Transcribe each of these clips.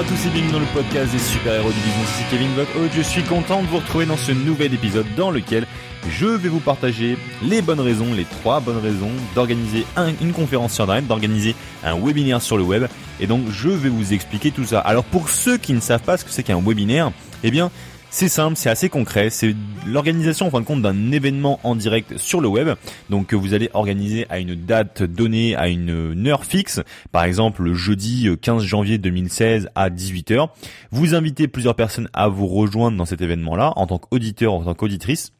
à tous et bienvenue dans le podcast des super-héros du business. Ici Kevin Buckhout. Je suis content de vous retrouver dans ce nouvel épisode dans lequel je vais vous partager les bonnes raisons, les trois bonnes raisons d'organiser une conférence sur Internet, d'organiser un webinaire sur le web. Et donc, je vais vous expliquer tout ça. Alors, pour ceux qui ne savent pas ce que c'est qu'un webinaire, eh bien, c'est simple, c'est assez concret, c'est l'organisation en fin de compte d'un événement en direct sur le web, donc vous allez organiser à une date donnée, à une heure fixe, par exemple le jeudi 15 janvier 2016 à 18h. Vous invitez plusieurs personnes à vous rejoindre dans cet événement-là en tant qu'auditeur, en tant qu'auditrice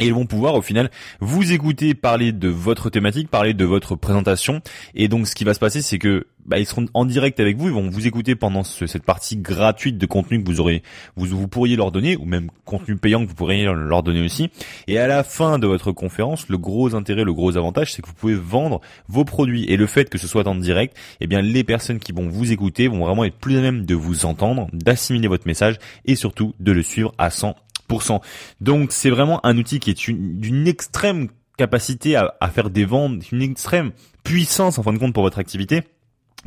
et ils vont pouvoir au final vous écouter parler de votre thématique, parler de votre présentation. Et donc ce qui va se passer, c'est que bah, ils seront en direct avec vous, ils vont vous écouter pendant cette partie gratuite de contenu que vous aurez, vous, vous pourriez leur donner, ou même contenu payant que vous pourriez leur donner aussi. Et à la fin de votre conférence, le gros intérêt, le gros avantage, c'est que vous pouvez vendre vos produits. Et le fait que ce soit en direct, eh bien les personnes qui vont vous écouter vont vraiment être plus à même de vous entendre, d'assimiler votre message et surtout de le suivre à 100 donc c'est vraiment un outil qui est d'une extrême capacité à, faire des ventes, une extrême puissance en fin de compte pour votre activité.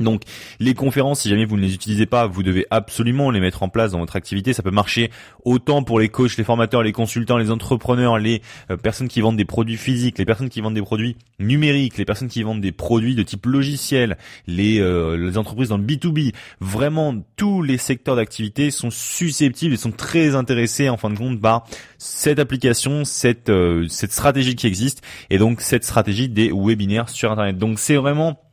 Donc les conférences, si jamais vous ne les utilisez pas, vous devez absolument les mettre en place dans votre activité. Ça peut marcher autant pour les coachs, les formateurs, les consultants, les entrepreneurs, les euh, personnes qui vendent des produits physiques, les personnes qui vendent des produits numériques, les personnes qui vendent des produits de type logiciel, les, euh, entreprises dans le B2B. Vraiment, tous les secteurs d'activité sont susceptibles et sont très intéressés en fin de compte par cette application, cette, euh, cette stratégie qui existe et donc cette stratégie des webinaires sur Internet. Donc c'est vraiment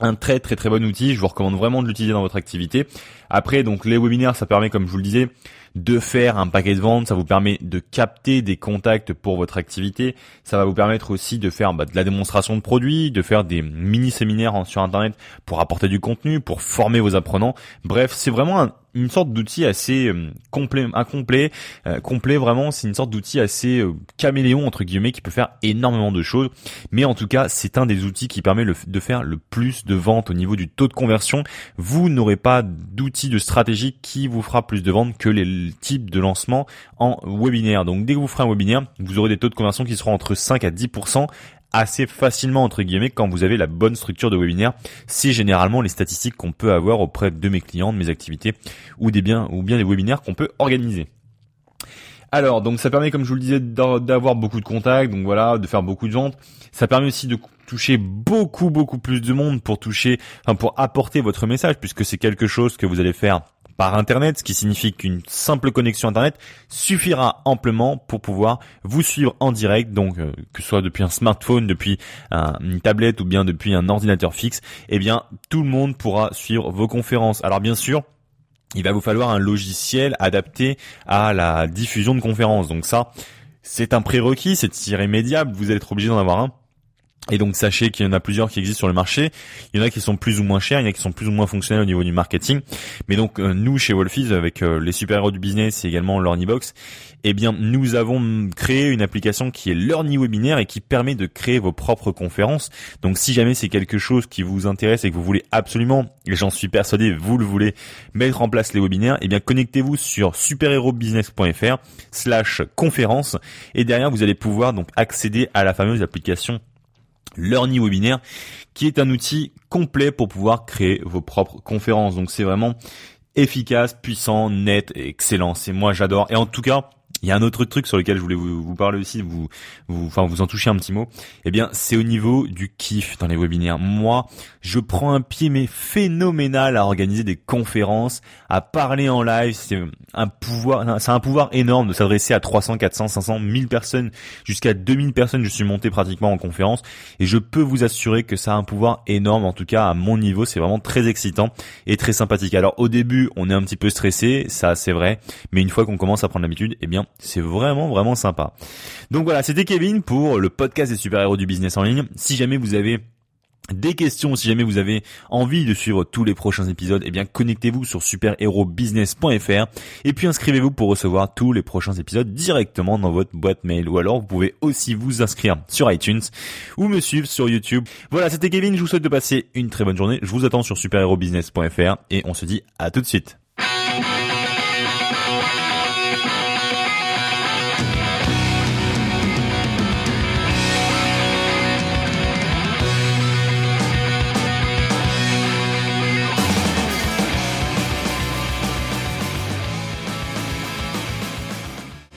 un très très très bon outil. Je vous recommande vraiment de l'utiliser dans votre activité. Après, donc les webinaires, ça permet, comme je vous le disais, de faire un paquet de vente. Ça vous permet de capter des contacts pour votre activité. Ça va vous permettre aussi de faire bah, de la démonstration de produits, de faire des mini séminaires sur Internet pour apporter du contenu, pour former vos apprenants. Bref, c'est vraiment un, une sorte d'outil assez euh, complet, incomplet, euh, complet vraiment. C'est une sorte d'outil assez euh, caméléon entre guillemets qui peut faire énormément de choses. Mais en tout cas, c'est un des outils qui permet de faire le plus de ventes au niveau du taux de conversion. Vous n'aurez pas d'outil de stratégie qui vous fera plus de ventes que les types de lancement en webinaire. Donc dès que vous ferez un webinaire, vous aurez des taux de conversion qui seront entre 5 à 10% assez facilement entre guillemets quand vous avez la bonne structure de webinaire. C'est généralement les statistiques qu'on peut avoir auprès de mes clients, de mes activités ou des biens ou bien des webinaires qu'on peut organiser. Alors, donc ça permet, comme je vous le disais, d'avoir beaucoup de contacts, donc voilà, de faire beaucoup de ventes. Ça permet aussi de toucher beaucoup, beaucoup plus de monde pour toucher, enfin pour apporter votre message, puisque c'est quelque chose que vous allez faire par Internet, ce qui signifie qu'une simple connexion Internet suffira amplement pour pouvoir vous suivre en direct, donc euh, que ce soit depuis un smartphone, depuis une tablette ou bien depuis un ordinateur fixe, eh bien tout le monde pourra suivre vos conférences. Alors bien sûr, il va vous falloir un logiciel adapté à la diffusion de conférences. Donc ça, c'est un prérequis, c'est irrémédiable, vous allez être obligé d'en avoir un. Et donc sachez qu'il y en a plusieurs qui existent sur le marché. Il y en a qui sont plus ou moins chers, il y en a qui sont plus ou moins fonctionnels au niveau du marketing. Mais donc euh, nous chez Wolfies avec euh, les super-héros du business et également Learnybox, eh bien nous avons créé une application qui est Learny Webinaire et qui permet de créer vos propres conférences. Donc si jamais c'est quelque chose qui vous intéresse et que vous voulez absolument, et j'en suis persuadé, vous le voulez, mettre en place les webinaires, eh bien connectez-vous sur superhérobusiness.fr slash conférence et derrière vous allez pouvoir donc accéder à la fameuse application Learning Webinaire, qui est un outil complet pour pouvoir créer vos propres conférences. Donc c'est vraiment efficace, puissant, net et excellent. C'est moi j'adore. Et en tout cas, il y a un autre truc sur lequel je voulais vous, parler aussi, vous, vous, enfin vous en toucher un petit mot. Eh bien, c'est au niveau du kiff dans les webinaires. Moi, je prends un pied mais phénoménal à organiser des conférences, à parler en live. C'est un pouvoir, c'est un pouvoir énorme de s'adresser à 300, 400, 500, 1000 personnes, jusqu'à 2000 personnes. Je suis monté pratiquement en conférence et je peux vous assurer que ça a un pouvoir énorme. En tout cas, à mon niveau, c'est vraiment très excitant et très sympathique. Alors, au début, on est un petit peu stressé, ça c'est vrai, mais une fois qu'on commence à prendre l'habitude, eh bien, c'est vraiment vraiment sympa. Donc voilà, c'était Kevin pour le podcast des super-héros du business en ligne. Si jamais vous avez des questions, si jamais vous avez envie de suivre tous les prochains épisodes, eh bien connectez-vous sur superherobusiness.fr et puis inscrivez-vous pour recevoir tous les prochains épisodes directement dans votre boîte mail ou alors vous pouvez aussi vous inscrire sur iTunes ou me suivre sur YouTube. Voilà, c'était Kevin, je vous souhaite de passer une très bonne journée. Je vous attends sur superherobusiness.fr et on se dit à tout de suite.